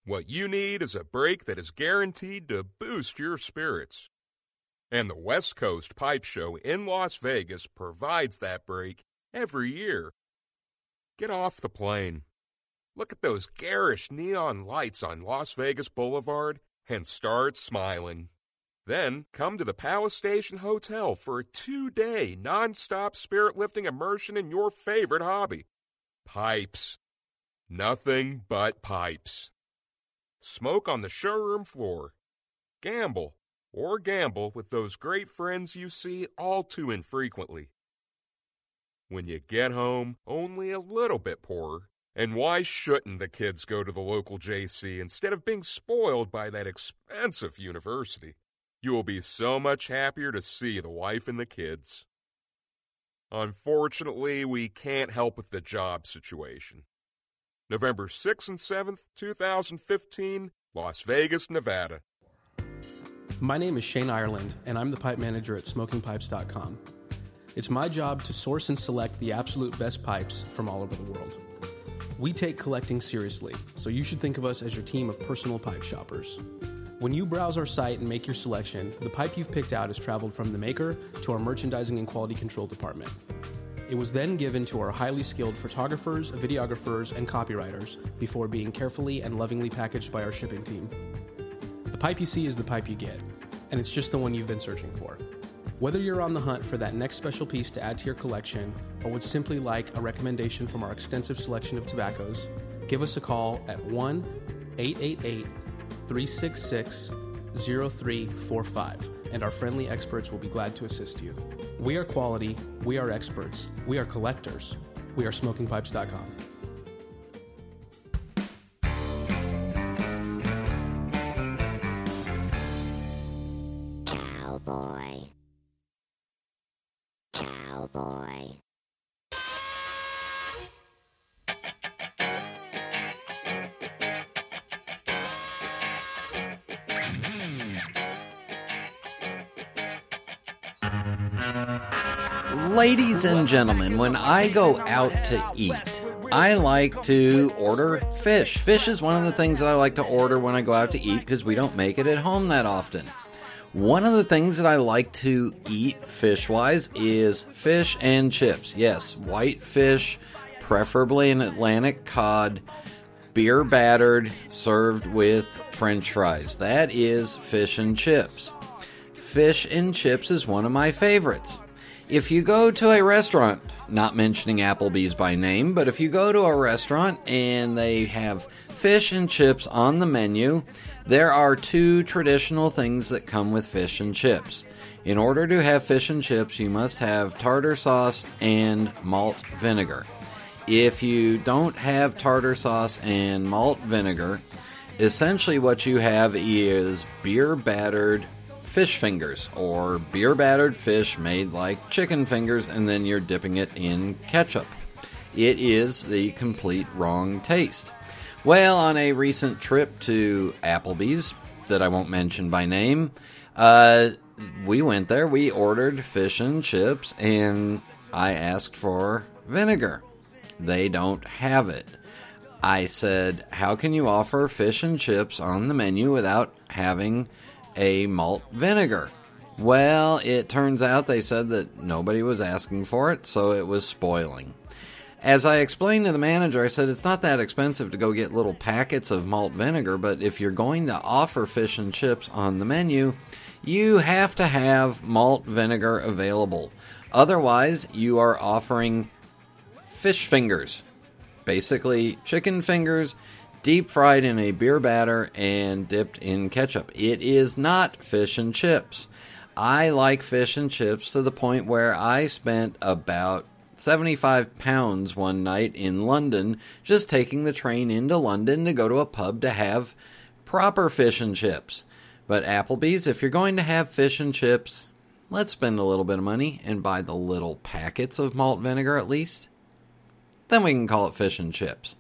What you need is a break that is guaranteed to boost your spirits. And the West Coast Pipe Show in Las Vegas provides that break every year. Get off the plane. Look at those garish neon lights on Las Vegas Boulevard and start smiling. Then come to the Palace Station Hotel for a two day non stop spirit lifting immersion in your favorite hobby pipes. Nothing but pipes. Smoke on the showroom floor. Gamble or gamble with those great friends you see all too infrequently. When you get home, only a little bit poorer. And why shouldn't the kids go to the local JC instead of being spoiled by that expensive university? You will be so much happier to see the wife and the kids. Unfortunately, we can't help with the job situation. November 6th and 7th, 2015, Las Vegas, Nevada. My name is Shane Ireland, and I'm the pipe manager at smokingpipes.com. It's my job to source and select the absolute best pipes from all over the world. We take collecting seriously, so you should think of us as your team of personal pipe shoppers. When you browse our site and make your selection, the pipe you've picked out has traveled from the maker to our merchandising and quality control department. It was then given to our highly skilled photographers, videographers, and copywriters before being carefully and lovingly packaged by our shipping team. The pipe you see is the pipe you get, and it's just the one you've been searching for. Whether you're on the hunt for that next special piece to add to your collection or would simply like a recommendation from our extensive selection of tobaccos, give us a call at 1 888 366 0345 and our friendly experts will be glad to assist you. We are quality, we are experts, we are collectors, we are smokingpipes.com. Ladies and gentlemen, when I go out to eat, I like to order fish. Fish is one of the things that I like to order when I go out to eat because we don't make it at home that often. One of the things that I like to eat fish wise is fish and chips. Yes, white fish, preferably an Atlantic cod, beer battered, served with french fries. That is fish and chips. Fish and chips is one of my favorites. If you go to a restaurant, not mentioning Applebee's by name, but if you go to a restaurant and they have fish and chips on the menu, there are two traditional things that come with fish and chips. In order to have fish and chips, you must have tartar sauce and malt vinegar. If you don't have tartar sauce and malt vinegar, essentially what you have is beer battered fish fingers or beer battered fish made like chicken fingers and then you're dipping it in ketchup. It is the complete wrong taste. Well, on a recent trip to Applebee's that I won't mention by name, uh, we went there, we ordered fish and chips, and I asked for vinegar. They don't have it. I said, How can you offer fish and chips on the menu without having a malt vinegar. Well, it turns out they said that nobody was asking for it, so it was spoiling. As I explained to the manager, I said it's not that expensive to go get little packets of malt vinegar, but if you're going to offer fish and chips on the menu, you have to have malt vinegar available. Otherwise, you are offering fish fingers. Basically, chicken fingers deep fried in a beer batter and dipped in ketchup. It is not fish and chips. I like fish and chips to the point where I spent about 75 pounds one night in London just taking the train into London to go to a pub to have proper fish and chips. But Applebee's, if you're going to have fish and chips, let's spend a little bit of money and buy the little packets of malt vinegar at least. Then we can call it fish and chips.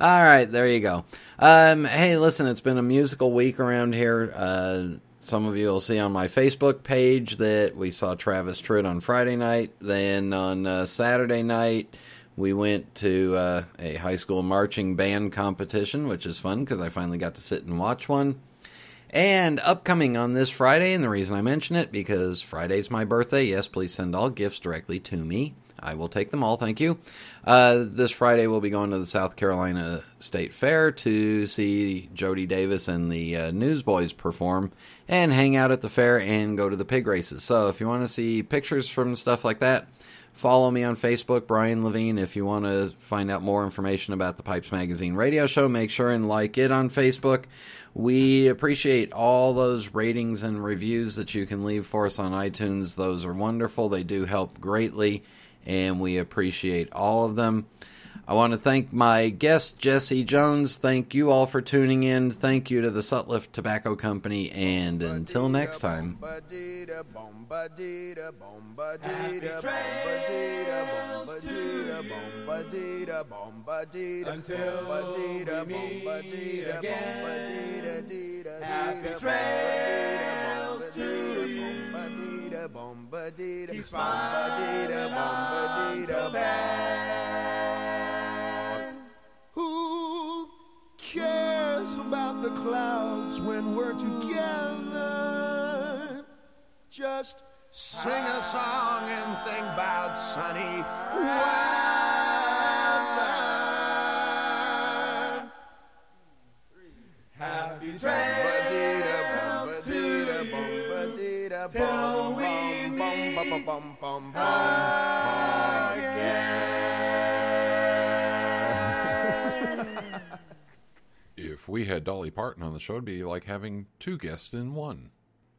All right, there you go. Um, hey, listen, it's been a musical week around here. Uh, some of you will see on my Facebook page that we saw Travis Tritt on Friday night. Then on uh, Saturday night, we went to uh, a high school marching band competition, which is fun because I finally got to sit and watch one. And upcoming on this Friday, and the reason I mention it because Friday's my birthday. Yes, please send all gifts directly to me. I will take them all, thank you. Uh, this Friday, we'll be going to the South Carolina State Fair to see Jody Davis and the uh, Newsboys perform and hang out at the fair and go to the pig races. So, if you want to see pictures from stuff like that, follow me on Facebook, Brian Levine. If you want to find out more information about the Pipes Magazine radio show, make sure and like it on Facebook. We appreciate all those ratings and reviews that you can leave for us on iTunes. Those are wonderful, they do help greatly and we appreciate all of them. I want to thank my guest, Jesse Jones. Thank you all for tuning in. Thank you to the Sutliff Tobacco Company. And until next time. Happy trails to He's fine until then. Who cares about the clouds when we're together? Just sing a song and think about sunny weather. Happy trails meet again. If we had Dolly Parton on the show, it'd be like having two guests in one.